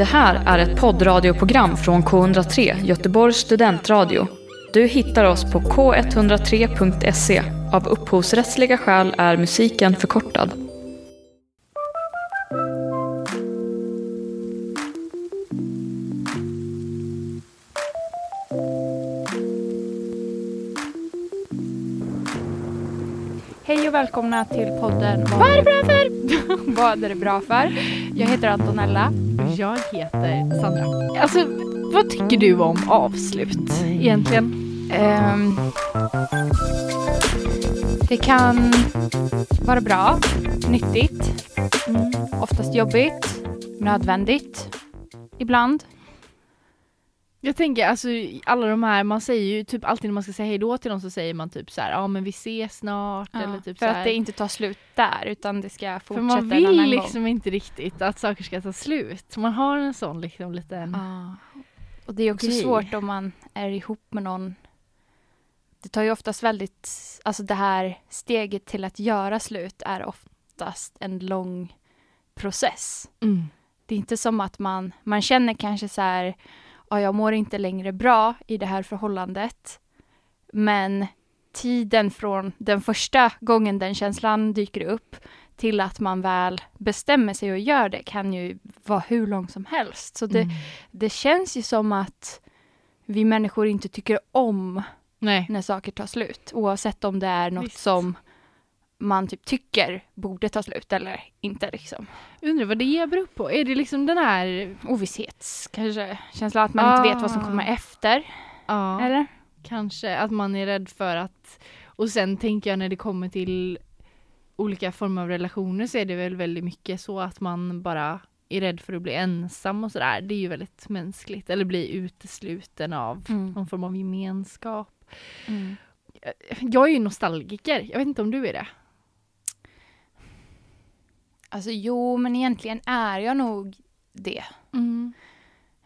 Det här är ett poddradioprogram från K103, Göteborgs studentradio. Du hittar oss på k103.se. Av upphovsrättsliga skäl är musiken förkortad. Hej och välkomna till podden Vad är det bra för? Vad är det bra för? Jag heter Antonella. Jag heter Sandra. Alltså, vad tycker du om avslut egentligen? Ehm, det kan vara bra, nyttigt, Mm. oftast jobbigt, nödvändigt ibland. Jag tänker alltså alla de här, man säger ju typ alltid när man ska säga hejdå till någon så säger man typ så här, ja men vi ses snart eller typ för så att det inte tar slut där utan det ska För fortsätta man en vill annan liksom inte riktigt att saker ska ta slut. Man har en sån liksom liten... gång. Ja. Och det är också Grej. svårt om man är ihop med någon. Det tar ju oftast väldigt, alltså det här steget till att göra slut är oftast en lång process. Mm. Det är inte som att man, man känner kanske så här, ja, jag mår inte längre bra i det här förhållandet. Men tiden från den första gången den känslan dyker upp till att man väl bestämmer sig och gör det kan ju vara hur lång som helst. Så det, Mm. det känns ju som att vi människor inte tycker om Nej. när saker tar slut. Oavsett om det är något Visst. som man typ tycker borde ta slut eller inte liksom. Undrar vad det beror på? Är det liksom den här... Ovisshets kanske, känslan att man inte vet vad som Ah. kommer efter. Ja. Eller? Kanske att man är rädd för att och sen tänker jag när det kommer till olika former av relationer så är det väl väldigt mycket så att man bara är rädd för att bli ensam och sådär. Det är ju väldigt mänskligt. Eller bli utesluten av Mm. någon form av gemenskap. Mm. Jag är ju nostalgiker. Jag vet inte om du är det? Alltså jo, men egentligen är jag nog det.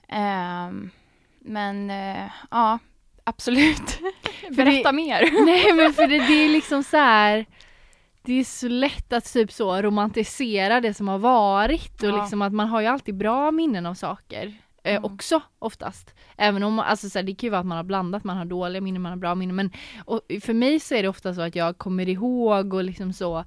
Ehm, men eh, ja, absolut. Berätta mer. Nej men för det, det är liksom så här. Det är så lätt att typ så romantisera det som har varit och Ja. liksom att man har ju alltid bra minnen av saker. Eh, Mm. också oftast. Även om, alltså så här, det kan ju vara att man har blandat, man har dåliga minnen, man har bra minnen. Men och för mig så är det ofta så att jag kommer ihåg och liksom så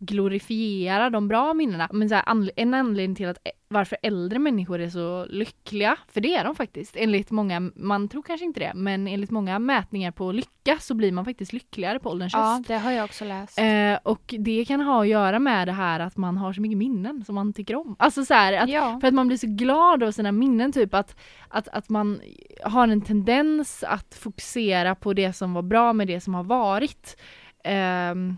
glorifierar de bra minnena. Men så här, en anledning till att varför äldre människor är så lyckliga, för det är de faktiskt, enligt många, man tror kanske inte det, men enligt många mätningar på lycka så blir man faktiskt lyckligare på ålderns Ja, höst. det har jag också läst. Eh, och det kan ha att göra med det här att man har så mycket minnen som man tycker om. Alltså så här, att ja. för att man blir så glad av sina minnen, typ att, att, att man har en tendens att fokusera på det som var bra med det som har varit. Ehm,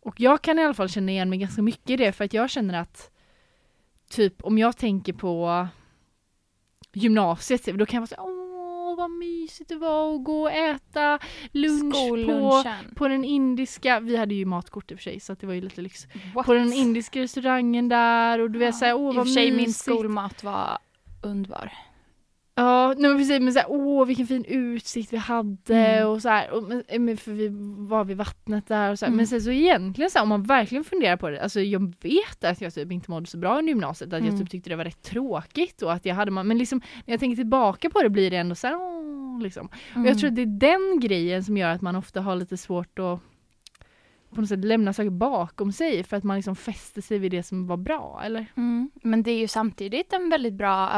och jag kan i alla fall känna igen mig ganska mycket i det, för att jag känner att typ om jag tänker på gymnasiet, då kan jag vara så åh vad mysigt det var att gå och äta lunch på, på den indiska, vi hade ju matkort i och för sig så det var ju lite lyx. What? På den indiska restaurangen där och du vet såhär, åh I och vad för sig, min mysigt. skolmat var underbar. Ja, nej men precis, men såhär, åh vilken fin utsikt vi hade Mm. och såhär, och, men, men för vi var vid vattnet där och så här. Mm. Men sen så egentligen såhär, om man verkligen funderar på det, alltså jag vet att jag typ inte mådde så bra under gymnasiet, att jag Mm. typ tyckte det var rätt tråkigt och att jag hade, men liksom när jag tänker tillbaka på det blir det ändå såhär, åh liksom. Och jag tror att det är den grejen som gör att man ofta har lite svårt att på något sätt lämna saker bakom sig för att man liksom fäster sig vid det som var bra, eller? Mm. Men det är ju samtidigt en väldigt bra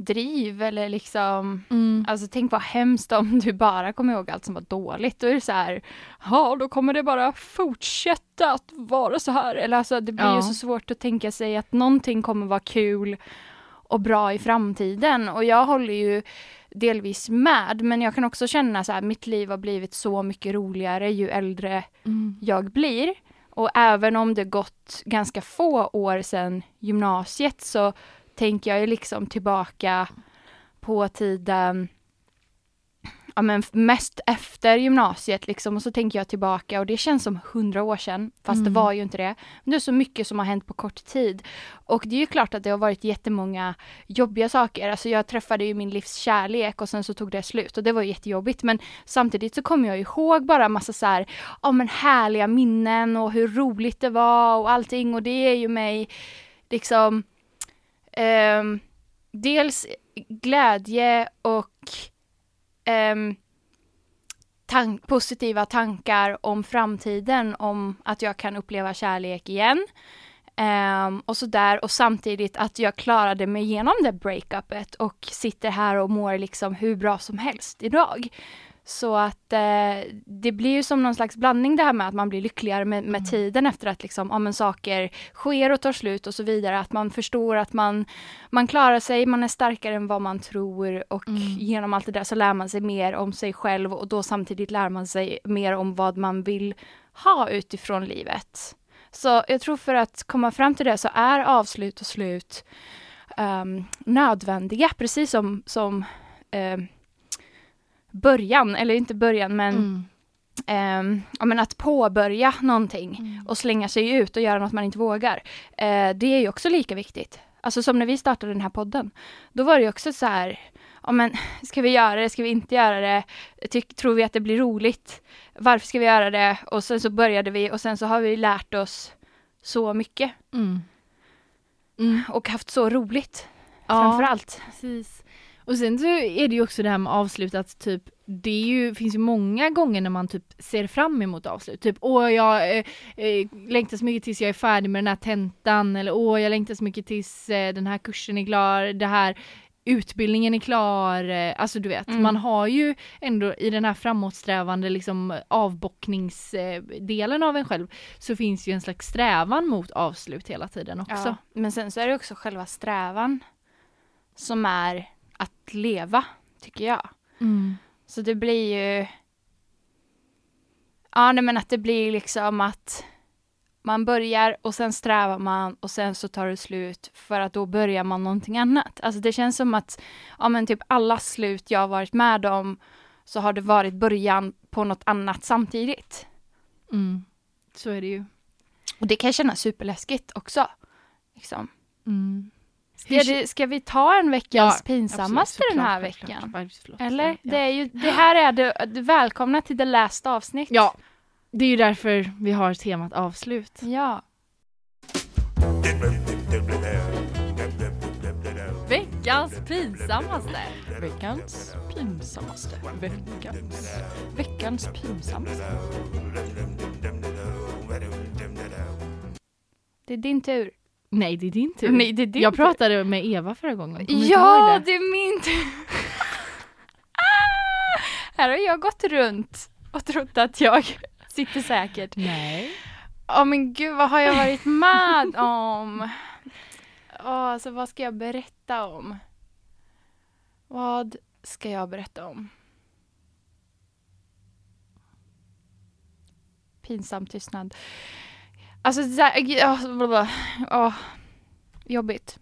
överlevnadsdriv eller liksom Alltså tänk vad hemskt om du bara kommer ihåg allt som var dåligt. Då är det så här, ja då kommer det bara fortsätta att vara så här. Eller alltså det blir ju Ja. så svårt att tänka sig att någonting kommer vara kul och bra i framtiden. Och jag håller ju delvis med, men jag kan också känna så här, mitt liv har blivit så mycket roligare ju äldre Mm. jag blir. Och även om det gått ganska få år sedan gymnasiet så tänker jag ju liksom tillbaka på tiden ja, men mest efter gymnasiet liksom och så tänker jag tillbaka och det känns som hundra år sedan fast det Mm. var ju inte det. Men det är så mycket som har hänt på kort tid. Och det är ju klart att det har varit jättemånga jobbiga saker. Alltså jag träffade ju min livs kärlek och sen så tog det slut och det var jättejobbigt. Men samtidigt så kommer jag ihåg bara massa så här, ja men härliga minnen och hur roligt det var och allting och det är ju mig liksom ehm, dels glädje och ehm, tan- positiva tankar om framtiden, om att jag kan uppleva kärlek igen. Um, och sådär och samtidigt att jag klarade mig igenom det breakupet och sitter här och mår liksom hur bra som helst idag. Så att eh, det blir ju som någon slags blandning det här med att man blir lyckligare med, med tiden efter att liksom, ja, men saker sker och tar slut och så vidare. Att man förstår att man, man klarar sig, man är starkare än vad man tror och Mm. genom allt det där så lär man sig mer om sig själv och då samtidigt lär man sig mer om vad man vill ha utifrån livet. Så jag tror för att komma fram till det så är avslut och slut ehm, nödvändiga, precis som, som ehm, början, eller inte början men, Mm. ehm, ja, men att påbörja någonting Mm. och slänga sig ut och göra något man inte vågar. Eh, det är ju också lika viktigt. Alltså som när vi startade den här podden. Då var det ju också så här, ja men ska vi göra det, ska vi inte göra det? Tyck, tror vi att det blir roligt? Varför ska vi göra det? Och sen så började vi och sen så har vi lärt oss så mycket Mm. Mm. och haft så roligt Ja. framför allt. Precis. Och sen så är det ju också det här med avslut att typ det är ju, finns ju många gånger när man typ ser fram emot avslut. Typ åh jag eh, eh, längtar så mycket tills jag är färdig med den här tentan eller åh jag längtar så mycket tills eh, den här kursen är klar, det här utbildningen är klar. Eh, alltså du vet, Mm. man har ju ändå i den här framåtsträvande liksom avbockningsdelen av en själv så finns ju en slags strävan mot avslut hela tiden också. Ja. Men sen så är det också själva strävan som är att leva, tycker jag. Mm. Så det blir ju... Ja, nej, men att det blir liksom att man börjar och sen strävar man och sen så tar det slut för att då börjar man någonting annat. Alltså det känns som att, ja men typ alla slut jag har varit med om så har det varit början på något annat samtidigt. Mm. Så är det ju. Och det kan kännas superläskigt också. Liksom. Mm. Ska, det, ska vi ta en veckans Ja, pinsammaste Absolut, den här självklart. veckan? Förlåt. Eller? Ja. Det, är ju, det här är det, välkomna till det last avsnitt. Ja, det är ju därför vi har temat avslut. Ja. Veckans pinsammaste. Veckans pinsammaste. Veckans, veckans pinsammaste. Det är din tur. Nej, det är din tur. Nej, det är din jag tur. pratade med Eva förra gången. Kommer Ja, ihåg det är min tur. Ah! Här har jag gått runt och trott att jag sitter säkert. Nej. Åh men gud, vad har jag varit med om? Åh, alltså vad ska jag berätta om? Vad ska jag berätta om? Pinsam tystnad. Alltså, så här, ja, blablabla. Åh, jobbigt.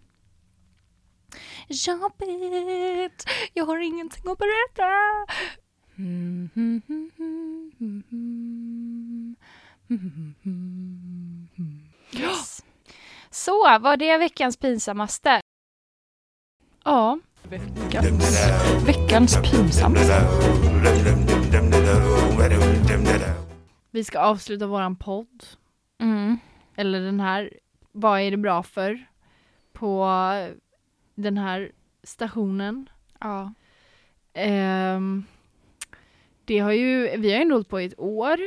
Jobbigt! Jag har ingenting att berätta! Mm, mm, mm. Yes. Så, var det veckans pinsammaste? Ja. Veckans, veckans pinsammaste. Vi ska avsluta våran podd. Mm. Eller den här Vad är det bra för? På den här stationen. Ja. Ehm, det har ju, vi har ju ändå hållit på i ett år.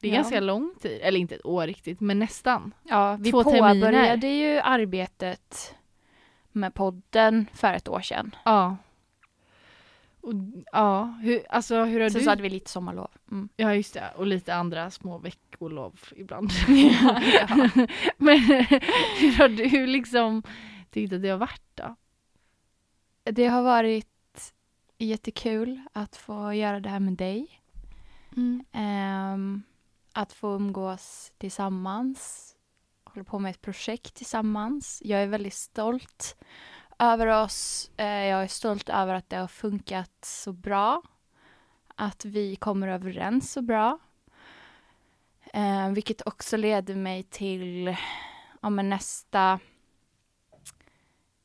Det är Ja. ganska lång tid. Eller inte ett år riktigt, men nästan. ja, vi Två påbörjade terminer. ju arbetet med podden för ett år sedan. Ja. Och, ja, hur, alltså hur har Sen du... så hade vi lite sommarlov. Mm. Ja just det, och lite andra små veckolov ibland. ja. Men hur har du liksom tyckt att det har varit då? Det har varit jättekul att få göra det här med dig. Ehm, att få umgås tillsammans. Hålla på med ett projekt tillsammans. Jag är väldigt stolt över oss. Eh, jag är stolt över att det har funkat så bra. Att vi kommer överens så bra. Eh, vilket också leder mig till ja, men nästa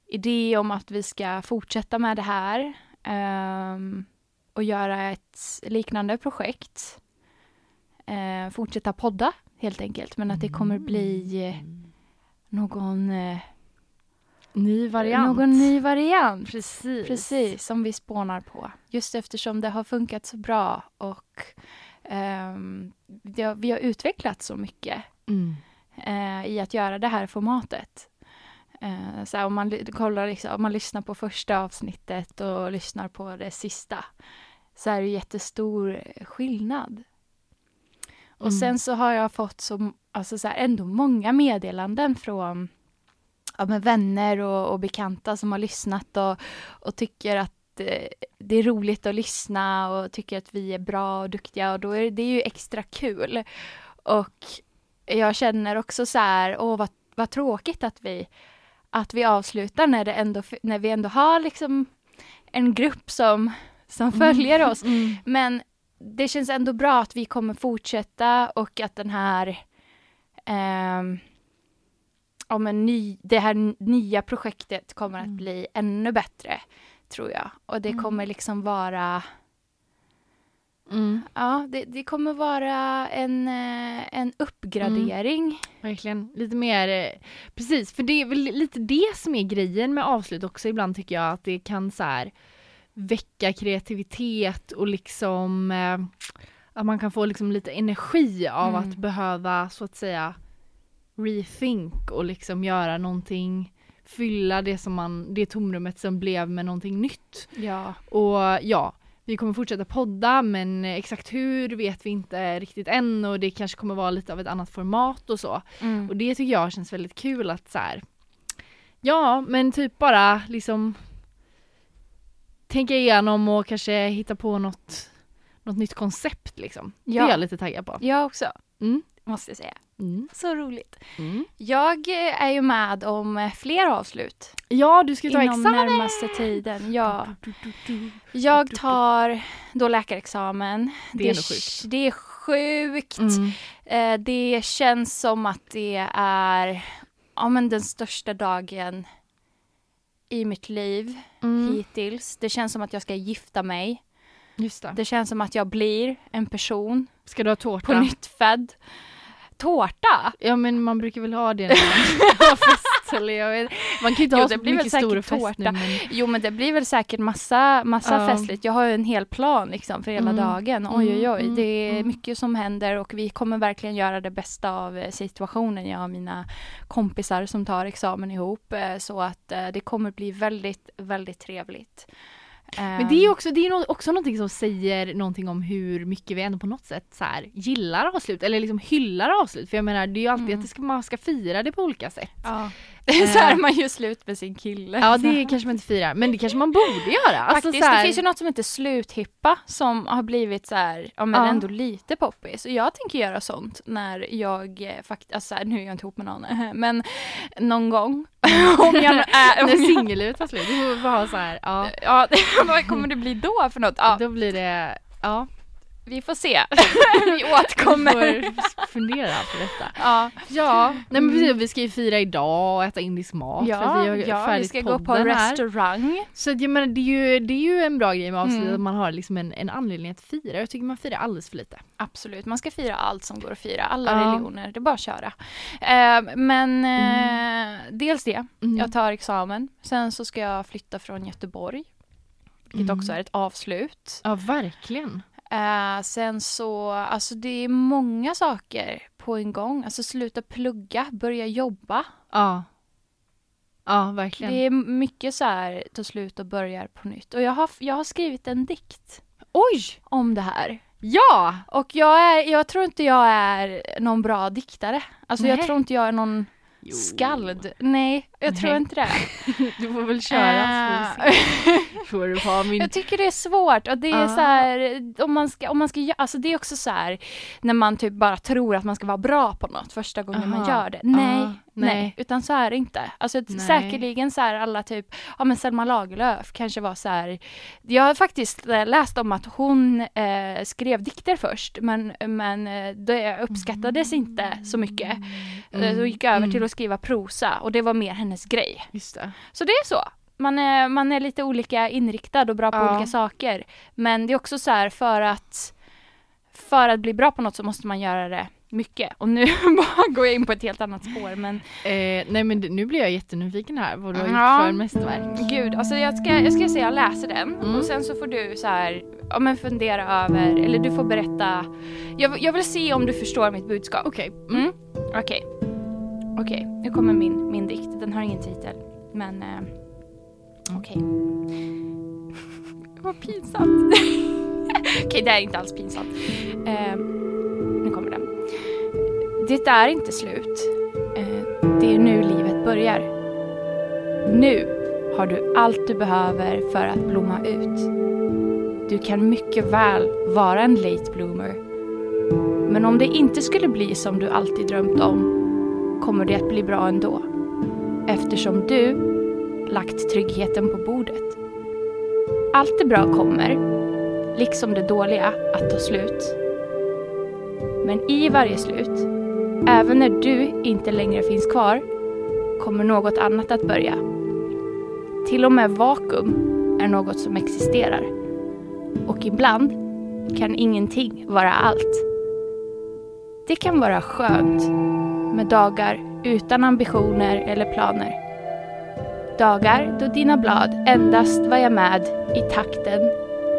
idé om att vi ska fortsätta med det här. ehm, och göra ett liknande projekt. Eh, fortsätta podda helt enkelt. Men att det kommer bli eh, någon... Eh, Ny variant. någon ny variant. Precis. Precis, som vi spånar på. Just eftersom det har funkat så bra och det, har- vi har utvecklat så mycket Mm. eh, i att göra det här formatet. Eh, så här, om, man, kollar liksom, om man lyssnar på första avsnittet och lyssnar på det sista så är det jättestor skillnad. Och Mm. sen så har jag fått så, alltså så här, ändå många meddelanden från ja, men vänner och, och bekanta som har lyssnat och, och tycker att eh, det är roligt att lyssna och tycker att vi är bra och duktiga och då är det ju extra kul. Och jag känner också så här, åh vad, vad tråkigt att vi, att vi avslutar när, det ändå, när vi ändå har liksom en grupp som, som följer oss. Mm. Men det känns ändå bra att vi kommer fortsätta och att den här ehm, ja, men ny, det här nya projektet kommer att Mm. bli ännu bättre, tror jag. Och det Mm. kommer liksom vara Mm. Ja, det, det kommer vara en, eh, en uppgradering. Verkligen. Lite mer, eh, precis, för det är väl lite det som är grejen med avslut också ibland tycker jag att det kan så här väcka kreativitet och liksom eh, att man kan få liksom lite energi av Mm. att behöva så att säga rethink och liksom göra någonting fylla det som man, det tomrummet som blev med någonting nytt. Ja. Och ja, vi kommer fortsätta podda men exakt hur vet vi inte riktigt än och det kanske kommer vara lite av ett annat format och så. Mm. Och det tycker jag känns väldigt kul att så här. Ja, men typ bara liksom tänka igenom och kanske hitta på något, något nytt koncept liksom. Det Ja. är jag lite taggad på. Jag också, Mm. Måste jag säga. Mm. Så roligt. Mm. Jag är ju med om eh, fler avslut Ja, du ska ta inom examen! närmaste tiden. Ja. Jag tar då läkarexamen. Det är ändå sjukt. Det är sjukt. Mm. Eh, det känns som att det är ja, men den största dagen i mitt liv Mm. hittills. Det känns som att jag ska gifta mig. Just det. Det känns som att jag blir en person Ska du ha på tårta? nytt född. Tårta? Ja men man brukar väl ha det när man har fest eller jag vet. Man kan ju inte Jo, ha det så mycket stor fest nu men Jo men det blir väl säkert massa, massa Ja. festligt. Jag har ju en hel plan liksom för hela Mm. dagen. Oj oj oj, Mm, det är mm. mycket som händer och vi kommer verkligen göra det bästa av eh, situationen. Jag och mina kompisar som tar examen ihop. eh, Så att eh, det kommer bli väldigt, väldigt trevligt. Men det är ju också, det är också någonting som säger någonting om hur mycket vi ändå på något sätt så här gillar avslut eller liksom hyllar avslut. För jag menar det är ju alltid Mm. att ska, man ska fira det på olika sätt. Ja. Så är man ju slut med sin kille. Ja det kanske man inte firar men det kanske man borde göra. Alltså, Faktiskt, så här, det finns ju något som heter sluthippa som har blivit så här, ja men Ja. ändå lite poppis. Och jag tänker göra sånt när jag faktiskt, alltså så här, nu är jag inte ihop med någon, men någon gång. om jag är, om när singellivet tar slut. Du får får ha så här, ja. Ja, vad kommer det bli då för något? Ja, Då blir det, ja. Vi får se. vi återkommer. Vi får fundera på detta. Ja, Ja, nej men Mm. precis, vi ska ju fira idag och äta indisk mat ja, för vi har ja vi ska gå på restaurang. Så att jag menar det är ju, det är ju en bra grej med avslut Mm. att man har liksom en, en anledning att fira. Jag tycker man firar alldeles för lite. Absolut, man ska fira allt som går att fira, alla Ja. religioner, det är bara att köra. Eh, men eh, dels det, Mm. jag tar examen, sen så ska jag flytta från Göteborg, vilket Mm. också är ett avslut. Ja verkligen. Eh, sen så, alltså det är många saker på en gång, alltså sluta plugga, börja jobba. Ja. Ja verkligen. Det är mycket så här, ta slut och börjar på nytt. Och jag har, jag har skrivit en dikt Oj! om det här. Ja! Och jag, är, jag tror inte jag är någon bra diktare. Alltså jag Nej. tror inte jag är någon skald. Nej, jag Nej. tror inte det. Du får väl köra får. Eh, får du ha min... jag tycker det är svårt och det är Ah. så här, om man ska, om man ska, alltså det är också så här när man typ bara tror att man ska vara bra på något första gången man Aha. gör det. Nej, Ah, nej, nej. utan så är det inte. Alltså Nej. säkerligen så här alla typ, ja men Selma Lagerlöf kanske var så här, jag har faktiskt eh, läst om att hon eh, skrev dikter först men, men eh, det uppskattades inte så mycket. Mm. Och gick över mm. till att skriva prosa och det var mer hennes grej. Just det. Så det är så. Man är, man är lite olika inriktad och bra på Ja. olika saker. Men det är också så här för att för att bli bra på något så måste man göra det mycket. Och nu bara går jag in på ett helt annat spår. Men Eh, nej men nu blir jag jättenyfiken här vad du har Ja. gjort för mästerverk. gud, alltså jag ska, jag ska säga jag läser den Mm. och sen så får du så här, ja men fundera över, eller du får berätta. Jag, jag vill se om du förstår mitt budskap. Okej. Mm. Okej. Okej, nu kommer min, min dikt. Den har ingen titel. Men eh, okej. Vad pinsamt. okej, det är inte alls pinsamt. Eh. Det är inte slut. Eh, det är nu livet börjar. Nu har du allt du behöver för att blomma ut. Du kan mycket väl vara en late bloomer. Men om det inte skulle bli som du alltid drömt om kommer det att bli bra ändå. Eftersom du lagt tryggheten på bordet. Allt det bra kommer, liksom det dåliga, att ta slut. Men i varje slut, även när du inte längre finns kvar, kommer något annat att börja. Till och med vakuum är något som existerar. Och ibland kan ingenting vara allt. Det kan vara skönt med dagar utan ambitioner eller planer. Dagar då dina blad endast vajar med i takten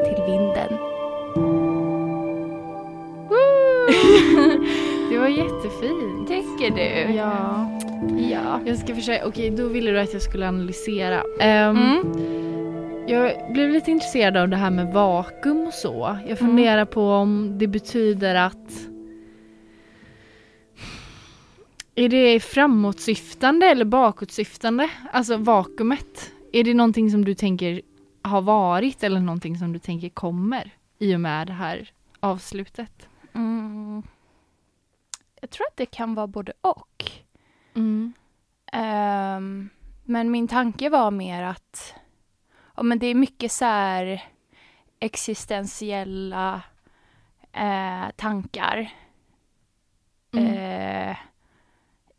till vinden. Var jättefint. Tycker du? Ja. Ja. Jag ska försöka, okej då ville du att jag skulle analysera. Ehm, Mm. Jag blev lite intresserad av det här med vakuum och så. Jag funderar på om det betyder att Är det framåtsyftande eller bakåtsyftande? Alltså vakuumet. Är det någonting som du tänker har varit eller någonting som du tänker kommer i och med det här avslutet? Mm. Jag tror att det kan vara både och. Mm. Ehm, men min tanke var mer att ja, men det är mycket så här existentiella eh, tankar Mm. eh,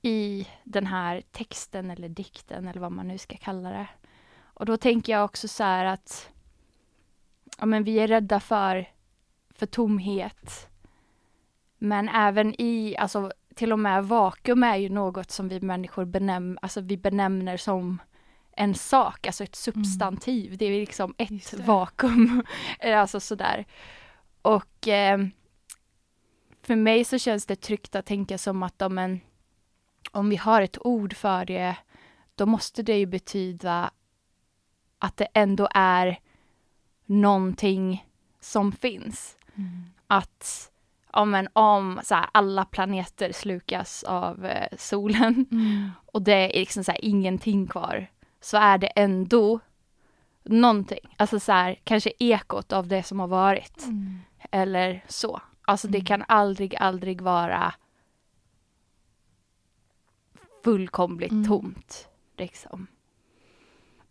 i den här texten eller dikten eller vad man nu ska kalla det. Och då tänker jag också så här att ja, men vi är rädda för, för tomhet. Men även i, alltså till och med vakuum är ju något som vi människor benäm, alltså vi benämner som en sak, alltså ett substantiv. Det är liksom ett vakuum. alltså sådär. Och eh, för mig så känns det tryggt att tänka som att om, en, om vi har ett ord för det, då måste det ju betyda att det ändå är någonting som finns. Mm. Att ja, men om så här, alla planeter slukas av eh, solen Mm. och det är liksom så här, ingenting kvar så är det ändå någonting. Alltså så här, kanske ekot av det som har varit. Mm. Eller så. Alltså det Mm. kan aldrig, aldrig vara fullkomligt Mm. tomt. Liksom.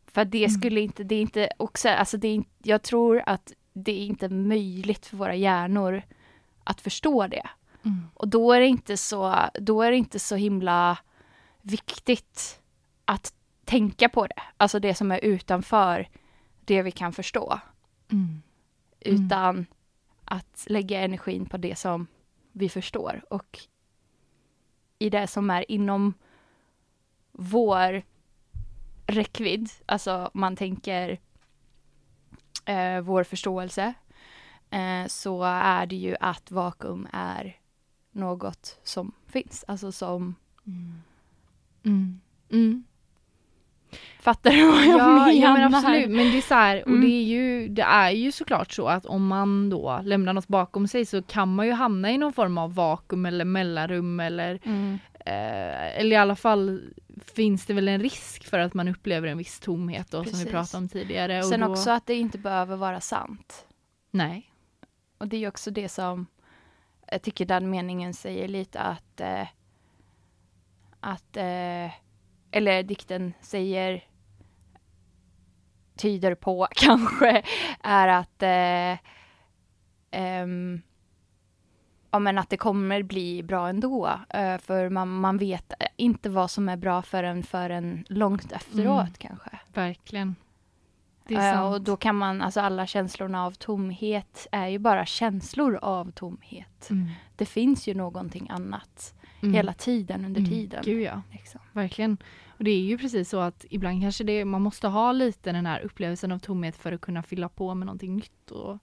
För det Mm. skulle inte, det är inte också, alltså det är, jag tror att det är inte möjligt för våra hjärnor att förstå det. Mm. Och då är det inte så, då är det inte så himla viktigt att tänka på det. Alltså det som är utanför det vi kan förstå. Mm. Mm. Utan att lägga energin på det som vi förstår. Och i det som är inom vår räckvidd, alltså man tänker eh, vår förståelse, så är det ju att vakuum är något som finns. Alltså som, Mm. Mm. Mm. fattar du vad jag ja, menar? ja men absolut, men det är så här, och Mm. det är, ju, det är ju såklart så att om man då lämnar något bakom sig så kan man ju hamna i någon form av vakuum eller mellanrum eller Mm. eh, eller i alla fall finns det väl en risk för att man upplever en viss tomhet då som Precis. vi pratade om tidigare. Och Sen då, också att det inte behöver vara sant. Nej. Och det är också det som jag tycker den meningen säger lite att eh, att eh, eller dikten säger tyder på kanske är att eh, ehm, ja, men att det kommer bli bra ändå. Eh, för man, man vet inte vad som är bra förrän, förrän långt efteråt Mm. kanske. Verkligen. Eh, och då kan man, alltså alla känslorna av tomhet är ju bara känslor av tomhet. Mm. Det finns ju någonting annat Mm. hela tiden under Mm. tiden. Gud ja, Liksom. verkligen. Och det är ju precis så att ibland kanske det, man måste ha lite den här upplevelsen av tomhet för att kunna fylla på med någonting nytt. Och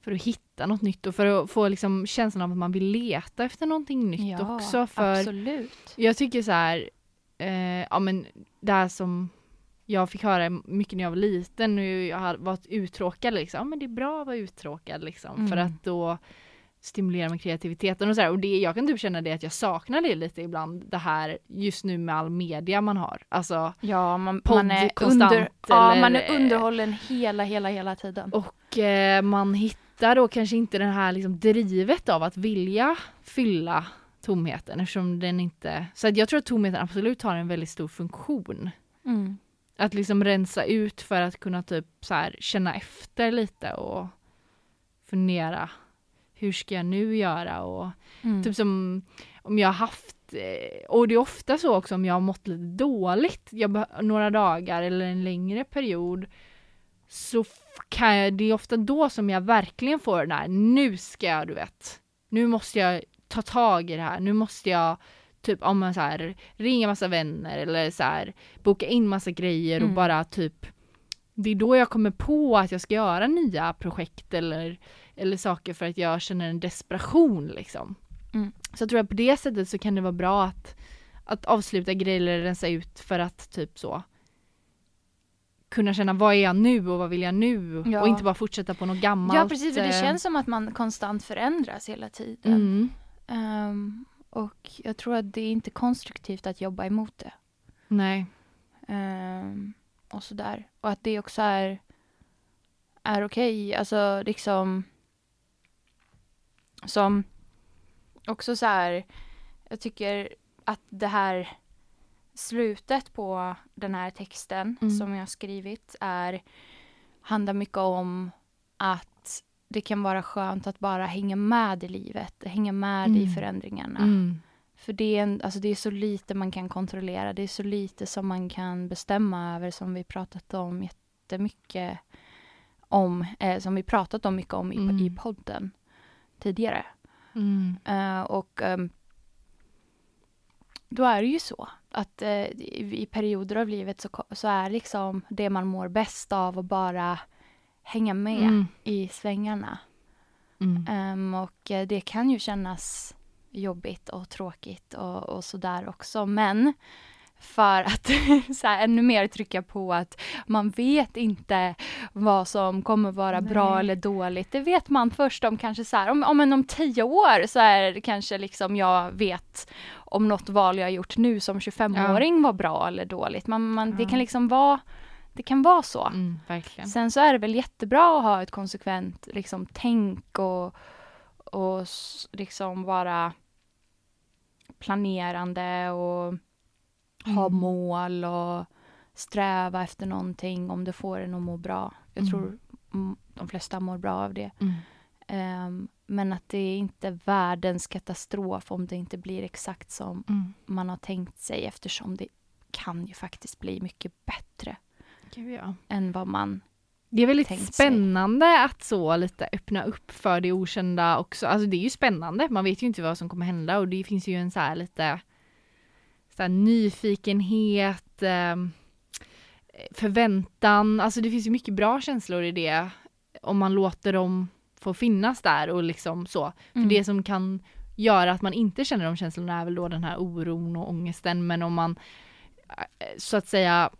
för att hitta något nytt och för att få liksom känslan av att man vill leta efter någonting nytt Ja, också. För absolut. Jag tycker så här, eh, ja men det här som jag fick höra mycket när jag var liten och jag har varit uttråkad liksom, ja men det är bra att vara uttråkad liksom för Mm. att då stimulerar man kreativiteten och så här. Och det, jag kan typ känna det att jag saknar det lite ibland, det här just nu med all media man har. Alltså, Ja, man, man, är konstant, under, ja, eller- man är underhållen hela, hela, hela tiden. och eh, man hittar då kanske inte det här liksom drivet av att vilja fylla tomheten eftersom den inte, så att jag tror att tomheten absolut har en väldigt stor funktion. Mm. Att liksom rensa ut för att kunna typ så här känna efter lite och fundera. Hur ska jag nu göra? Och Mm. typ som om jag har haft, eh, och det är ofta så också om jag har mått lite dåligt, jag några dagar eller en längre period, så kan jag, det är ofta då som jag verkligen får den här, nu ska jag, du vet, nu måste jag ta tag i det här, nu måste jag typ om man så här ringa massa vänner eller så här boka in massa grejer och Mm. bara typ det är då jag kommer på att jag ska göra nya projekt eller, eller saker för att jag känner en desperation liksom. Mm. Så jag tror att på det sättet så kan det vara bra att, att avsluta grejer eller rensa ut för att typ så kunna känna vad är jag nu och vad vill jag nu Ja. och inte bara fortsätta på något gammalt. Ja, precis, för det eh, känns som att man konstant förändras hela tiden. mm, Ehm, och jag tror att det är inte konstruktivt att jobba emot det. Nej. Ehm, och sådär. Och att det också är, är okej. Alltså liksom som också så här. Jag tycker att det här slutet på den här texten Mm. som jag har skrivit är handlar mycket om att det kan vara skönt att bara hänga med i livet, hänga med i Mm. förändringarna. Mm. För det är, en, alltså det är så lite man kan kontrollera. Det är så lite som man kan bestämma över som vi pratat om jättemycket om. Eh, som vi pratat om mycket om i, Mm. i podden tidigare. Eh, och ehm, då är det ju så att eh, i, i perioder av livet så, så är liksom det man mår bäst av att bara hänga med Mm. i svängarna. Mm. Ehm, och eh, det kan ju kännas jobbigt och tråkigt och, och sådär också. Men för att så här, ännu mer trycka på att man vet inte vad som kommer vara bra Nej. eller dåligt. Det vet man först om kanske så här, om, om, om tio år så är det kanske liksom jag vet om något val jag gjort nu som 25-åring var bra eller dåligt. Man, man, Det Ja. kan liksom vara, det kan vara så. Mm. Sen så är det väl jättebra att ha ett konsekvent liksom, tänk och, och liksom vara planerande och ha Mm. mål och sträva efter någonting om det får en att må bra. Jag Mm. tror de flesta mår bra av det. Ehm, men att det är inte världens katastrof om det inte blir exakt som Mm. man har tänkt sig eftersom det kan ju faktiskt bli mycket bättre Gud, ja. än vad man Det är väldigt tänkt sig. spännande att så lite öppna upp för det okända också. Alltså det är ju spännande, man vet ju inte vad som kommer hända och det finns ju en så här lite så här nyfikenhet, eh, förväntan, alltså det finns ju mycket bra känslor i det om man låter dem få finnas där och liksom så. För Mm. det som kan göra att man inte känner de känslorna är väl då den här oron och ångesten men om man eh, så att säga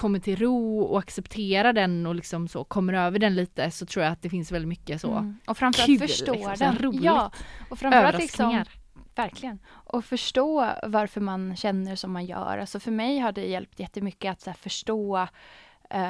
kommer till ro och accepterar den och liksom så kommer över den lite så tror jag att det finns väldigt mycket så Mm. Och framförallt kul, förstå liksom, den. roligt. Ja, och framförallt liksom, verkligen. Och förstå varför man känner som man gör. Alltså för mig har det hjälpt jättemycket att så förstå eh,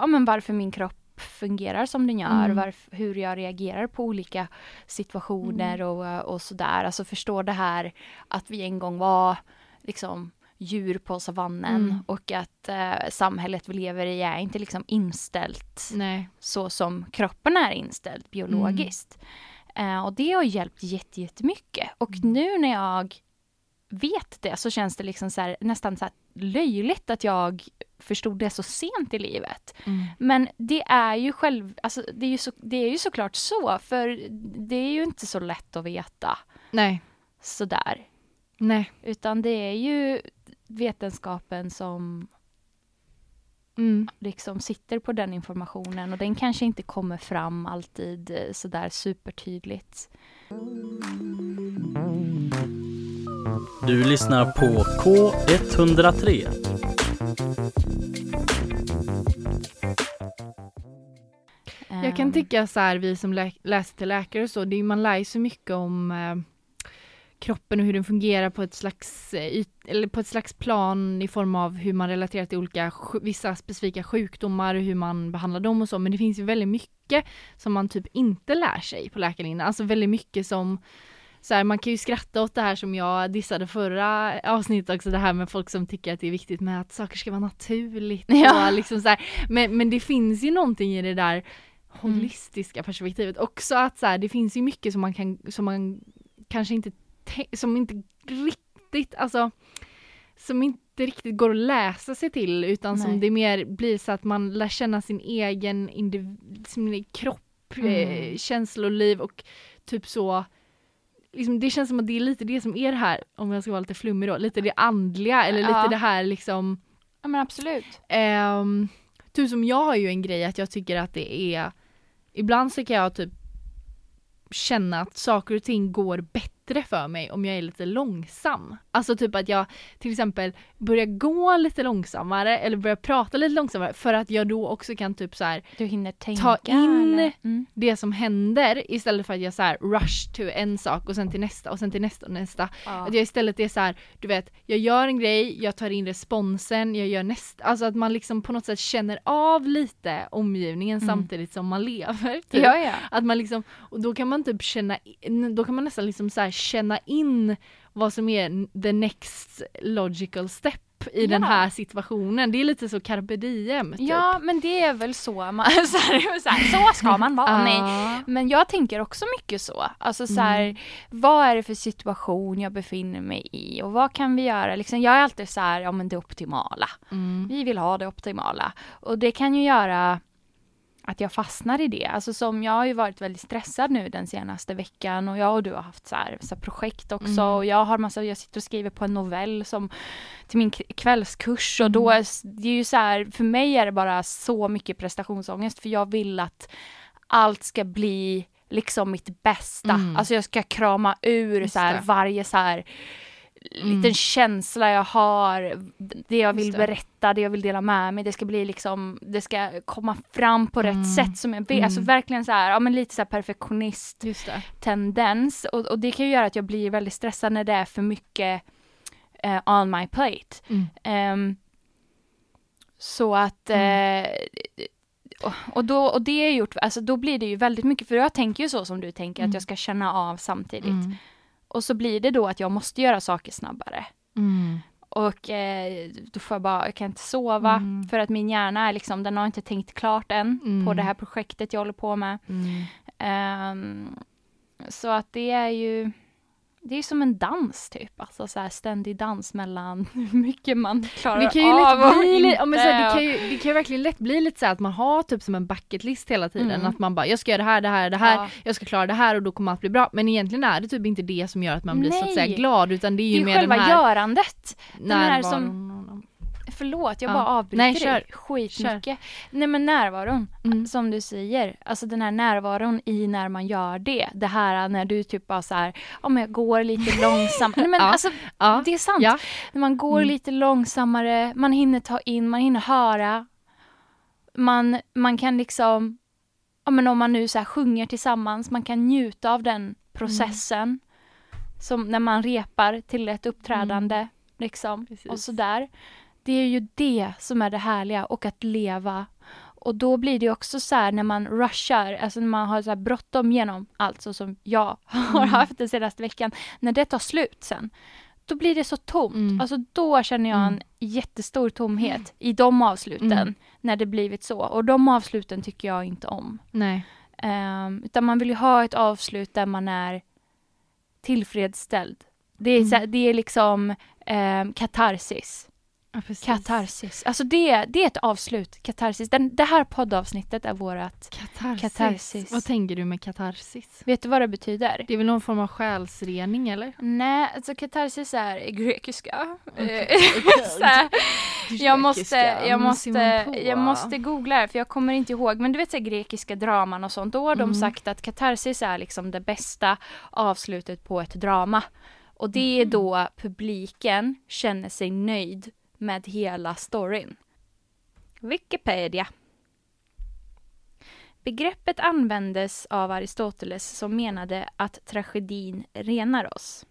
ja, men varför min kropp fungerar som den gör, Mm. varf- hur jag reagerar på olika situationer Mm. och, och sådär. Alltså förstå det här att vi en gång var liksom djur på savannen Mm. och att eh, samhället vi lever i är inte liksom inställt Nej. så som kroppen är inställd biologiskt. Eh, och det har hjälpt jätte- jättemycket. Och Mm. nu när jag vet det så känns det liksom så här, nästan så här löjligt att jag förstod det så sent i livet. Mm. Men det är ju själv, alltså det är ju, så, det är ju såklart så, för det är ju inte så lätt att veta Nej. sådär. Nej. Utan det är ju vetenskapen som Mm. liksom sitter på den informationen och den kanske inte kommer fram alltid eh, sådär supertydligt. Du lyssnar på K103. Jag kan Ehm, tycka så här, vi som lä- läser till läkare och så, det är, man lär ju så mycket om eh, kroppen och hur den fungerar på ett slags eh, eller på ett slags plan i form av hur man relaterar till olika, vissa specifika sjukdomar och hur man behandlar dem och så, men det finns ju väldigt mycket som man typ inte lär sig på läkarlinjen, alltså väldigt mycket som så här, man kan ju skratta åt det här som jag dissade förra avsnittet också, det här med folk som tycker att det är viktigt med att saker ska vara naturligt. Ja. Och liksom så här. Men, men det finns ju någonting i det där holistiska perspektivet också att så här, det finns ju mycket som man kan, som man kanske inte, te- som inte riktigt, alltså som inte riktigt går att läsa sig till utan som Nej. det mer blir så att man lär känna sin egen sin kropp, eh, Mm. känsloliv och typ så Liksom, det känns som att det är lite det som är det här, om jag ska vara lite flummig då, lite det andliga eller lite Ja. det här liksom Ja men absolut. Um, typ som jag har ju en grej att jag tycker att det är Ibland så kan jag typ känna att saker och ting går bättre för mig om jag är lite långsam. Alltså typ att jag till exempel börjar gå lite långsammare eller börjar prata lite långsammare för att jag då också kan typ så här Du hinner tänka. Ta in-? Mm. det som händer istället för att jag så här rush to en sak och sen till nästa och sen till nästa och nästa. Ja. Att jag istället är så här, du vet, jag gör en grej, jag tar in responsen, jag gör nästa, alltså att man liksom på något sätt känner av lite omgivningen Mm. samtidigt som man lever. Typ. ja, ja. Att man liksom, och då kan man typ känna, då kan man nästan liksom så här känna in vad som är the next logical step i den Ja. här situationen. Det är lite så carpe diem. Typ. Ja, men det är väl så man, så, här, så, här, så ska man vara. Nej. Men jag tänker också mycket så. Alltså så här, Mm. vad är det för situation jag befinner mig i och vad kan vi göra? Liksom, jag är alltid så här, ja men det optimala. Mm. Vi vill ha det optimala. Och det kan ju göra att jag fastnar i det. Alltså som jag har ju varit väldigt stressad nu den senaste veckan och jag och du har haft så här, så här projekt också Mm. och jag har massa, jag sitter och skriver på en novell som till min kvällskurs och då Mm. är det är ju så här, för mig är det bara så mycket prestationsångest för jag vill att allt ska bli liksom mitt bästa. Mm. Alltså jag ska krama ur Just så här, varje så här Mm. liten känsla jag har, det jag vill det. berätta, det jag vill dela med mig, det ska bli liksom, det ska komma fram på Mm. rätt sätt som jag vill, Mm. alltså verkligen så här, ja men lite så här perfektionist tendens och, och det kan ju göra att jag blir väldigt stressad när det är för mycket eh, on my plate. Mm. Ehm, så att Mm. eh, och- och, då, och det är gjort, alltså då blir det ju väldigt mycket, för jag tänker ju så som du tänker, Mm. att jag ska känna av samtidigt. Mm. Och så blir det då att jag måste göra saker snabbare. Mm. Och eh, då får jag bara, jag kan inte sova Mm. för att min hjärna är liksom, den har inte tänkt klart än Mm. på det här projektet jag håller på med. Ehm, så att det är ju, det är som en dans typ, alltså så här ständig dans mellan hur mycket man klarar Det kan ju av lätt och bli, li- inte. ja, men så här, det, och- kan ju, det kan ju verkligen lätt bli lite så här att man har typ som en bucket list hela tiden. Mm. Att man bara, jag ska göra det här, det här, det här, Ja. jag ska klara det här och då kommer allt bli bra. Men egentligen är det typ inte det som gör att man blir så att Nej. säga glad utan det är det ju är ju mer den här görandet. här som-. Förlåt, jag Ja. bara avbryter Nej, kör. dig skitmycket. Nej men närvaron, Mm. som du säger, alltså den här närvaron i när man gör det. Det här när du typ bara så här, om jag går lite långsamt. Nej men Ja. alltså, Ja. det är sant. När man går Mm. lite långsammare, man hinner ta in, man hinner höra. Man, man kan liksom, ja men om man nu så här sjunger tillsammans, man kan njuta av den processen. Som när man repar till ett uppträdande, liksom. Precis. Och sådär. Det är ju det som är det härliga och att leva. Och då blir det också så här när man rushar, alltså när man har så här bråttom genom allt så som jag har Mm. haft den senaste veckan. När det tar slut sen, då blir det så tomt. Mm. Alltså då känner jag en Mm. jättestor tomhet i de avsluten. Mm. När det blivit så. Och de avsluten tycker jag inte om. Nej. Ehm, utan man vill ju ha ett avslut där man är tillfredsställd. Det är, Mm. så, det är liksom um, katarsis. Ja. Katarsis. Alltså det, det är ett avslut. Katarsis. Den, det här poddavsnittet är vårat. Katarsis. Katarsis. Vad tänker du med katarsis? Vet du vad det betyder? Det är väl någon form av själsrening eller? Nej, alltså katarsis är grekiska. Okej, Eh, här. Jag måste, jag, måste, jag måste googla det för jag kommer inte ihåg. Men du vet så här, grekiska draman och sånt. Då har de Mm. sagt att katarsis är liksom det bästa avslutet på ett drama. Och det är då publiken känner sig nöjd med hela storyn. Wikipedia. Begreppet användes av Aristoteles som menade att tragedin renar oss.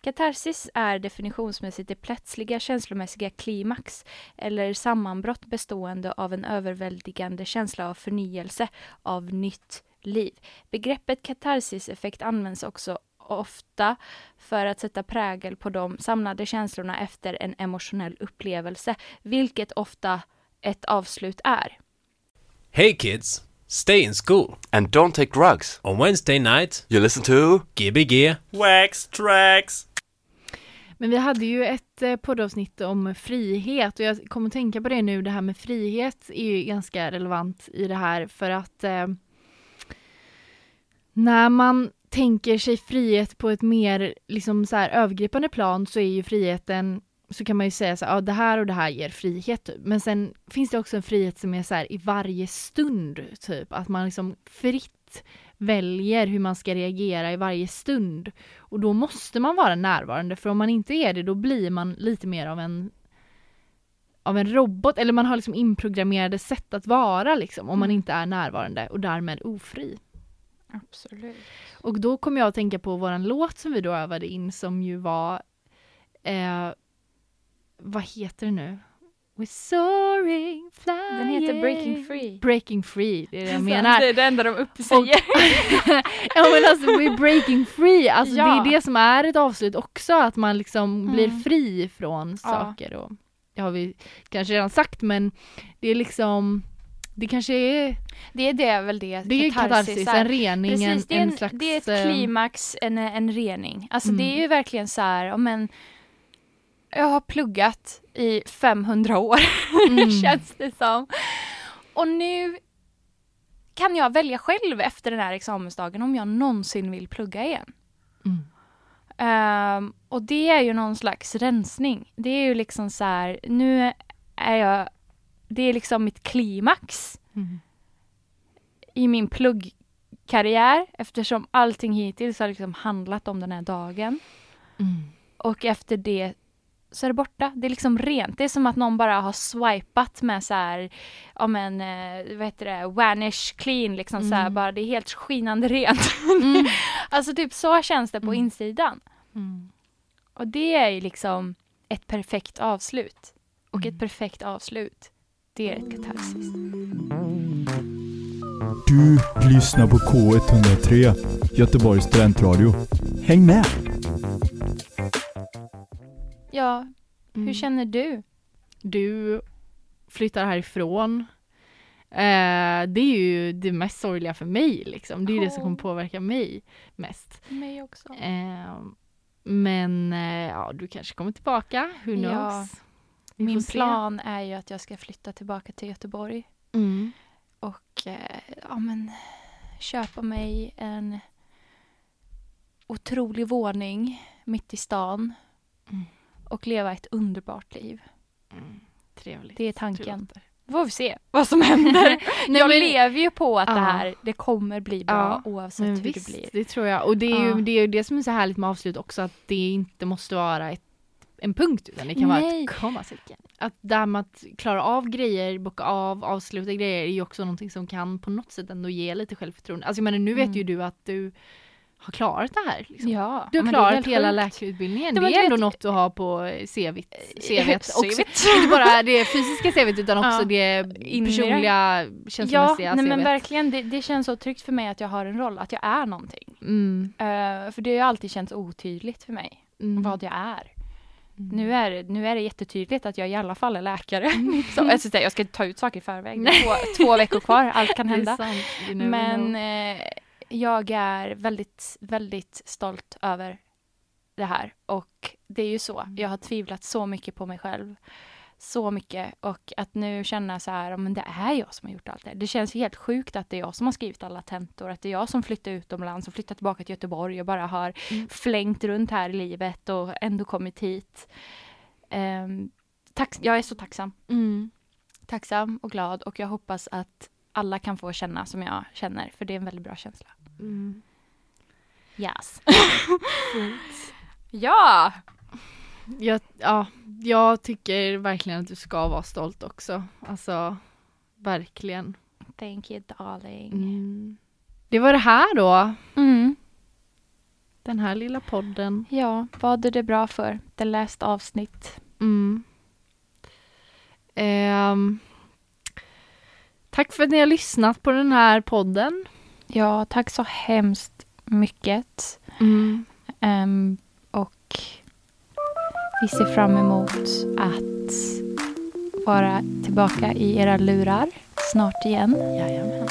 Katarsis är definitionsmässigt det plötsliga känslomässiga klimax eller sammanbrott bestående av en överväldigande känsla av förnyelse, av nytt liv. Begreppet katarsiseffekt används också ofta för att sätta prägel på de samlade känslorna efter en emotionell upplevelse, vilket ofta ett avslut är. Hey kids, stay in school. And don't take drugs. On Wednesday night, You listen to Gbg Wax Tracks. Men vi hade ju ett eh, poddavsnitt om frihet och jag kommer att tänka på det nu. Det här med frihet är ju ganska relevant i det här för att eh, när man tänker sig frihet på ett mer liksom så här övergripande plan så är ju friheten så kan man ju säga så här, ja det här och det här ger frihet. typ. Men sen finns det också en frihet som är så här i varje stund, typ. Att man liksom fritt väljer hur man ska reagera i varje stund. Och då måste man vara närvarande, för om man inte är det då blir man lite mer av en av en robot, eller man har liksom inprogrammerade sätt att vara liksom, om man Mm. inte är närvarande och därmed ofri. Absolut. Och då kom jag att tänka på våran låt som vi då övade in som ju var eh, vad heter det nu? We're soaring, flying Den heter Breaking Free. Breaking free, det är det jag menar. Det är det enda de upp säger. ja men alltså we're breaking free, alltså Ja. det är det som är ett avslut också, att man liksom Mm. blir fri från Ja. saker och det har vi kanske redan sagt men det är liksom det kanske är, Det är det väl det det är katarsis, en rening, Precis, det är, en, en, slags... det är ett eh, klimax, en, en rening. Alltså Mm. det är ju verkligen så här, ja, men jag har pluggat i 500 år, Mm. känns det som. Och nu kan jag välja själv efter den här examensdagen om jag någonsin vill plugga igen. Mm. Ehm, och det är ju någon slags rensning. Det är ju liksom så här, nu är jag, det är liksom mitt klimax Mm. i min pluggkarriär eftersom allting hittills har liksom handlat om den här dagen. Mm. Och efter det så är det borta. Det är liksom rent. Det är som att någon bara har swipat med så här, ja men, eh, vad heter det, vanish clean liksom så här, Mm. bara det är helt skinande rent. Mm. alltså typ så känns det på Mm. insidan. Mm. Och det är ju liksom ett perfekt avslut. Och Mm. ett perfekt avslut, det är ett katarsis. Du lyssnar på K103, Göteborgs studentradio. Häng med! Ja, hur Mm. känner du? Du flyttar härifrån. Eh, det är ju det mest sorgliga för mig liksom. Det är ju det som kommer påverka mig mest. Mig också. Eh, men eh, ja, du kanske kommer tillbaka. Who knows? Ja. Min plan är ju att jag ska flytta tillbaka till Göteborg Mm. och eh, ja, men, köpa mig en otrolig våning mitt i stan Mm. och leva ett underbart liv. Mm. Trevligt. Det är tanken. Då får vi se vad som händer. Nej, jag men- lever ju på att Ja. det här det kommer bli bra Ja, oavsett Men hur visst, det blir. det tror jag. Och det är, Ja. ju, det är ju det som är så härligt med avslut också, att det inte måste vara ett, en punkt, utan det kan vara Nej. ett kommatecken. Att det här med att klara av grejer, bocka av, avsluta grejer är ju också någonting som kan på något sätt ändå ge lite självförtroende. Alltså jag menar, nu vet Mm. ju du att du har klarat det här. Liksom. Ja, Du har men det klarat hela sjukt. läkarutbildningen. Ja, Det men är ändå vet- något att ha på CVt. CVt också. Inte bara det fysiska CVt utan också Ja. det personliga, Ja, känslomässiga nej, men CVt. verkligen. Det, det känns så tryggt för mig att jag har en roll, att jag är någonting. Mm. Eh, för det har ju alltid känts otydligt för mig Mm. vad jag är. Mm. Nu är, nu är det jättetydligt att jag i alla fall är läkare. så, alltså, jag ska inte ta ut saker i förväg. Två, två veckor kvar, allt kan hända. You never Men know. eh, jag är väldigt, väldigt stolt över det här. Och det är ju så. Mm. Jag har tvivlat så mycket på mig själv. Så mycket och att nu känna så här, men det är jag som har gjort allt det. Det känns helt sjukt att det är jag som har skrivit alla tentor, att det är jag som flyttar utomlands och flyttat tillbaka till Göteborg och bara har Mm. flängt runt här i livet och ändå kommit hit. Um, tack, jag är så tacksam. Mm. Tacksam och glad och jag hoppas att alla kan få känna som jag känner, för det är en väldigt bra känsla. Mm. Yes. ja! Jag, ja, jag tycker verkligen att du ska vara stolt också. Alltså, verkligen. Thank you darling. Mm. Det var det här då. Mm. Den här lilla podden. Ja, vad är det bra för? Det läst avsnitt. Mm. Ehm, tack för att ni har lyssnat på den här podden. Ja, tack så hemskt mycket. Mm. Ehm, och vi ser fram emot att vara tillbaka i era lurar snart igen. Jajamän.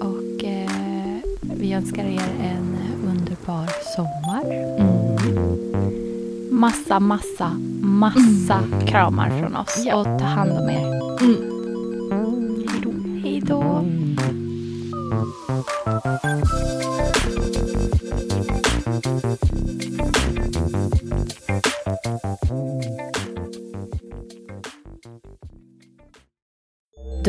Och eh, vi önskar er en underbar sommar. Massa, massa, massa kramar från oss. Ja. Och ta hand om er. Mm. Hej då.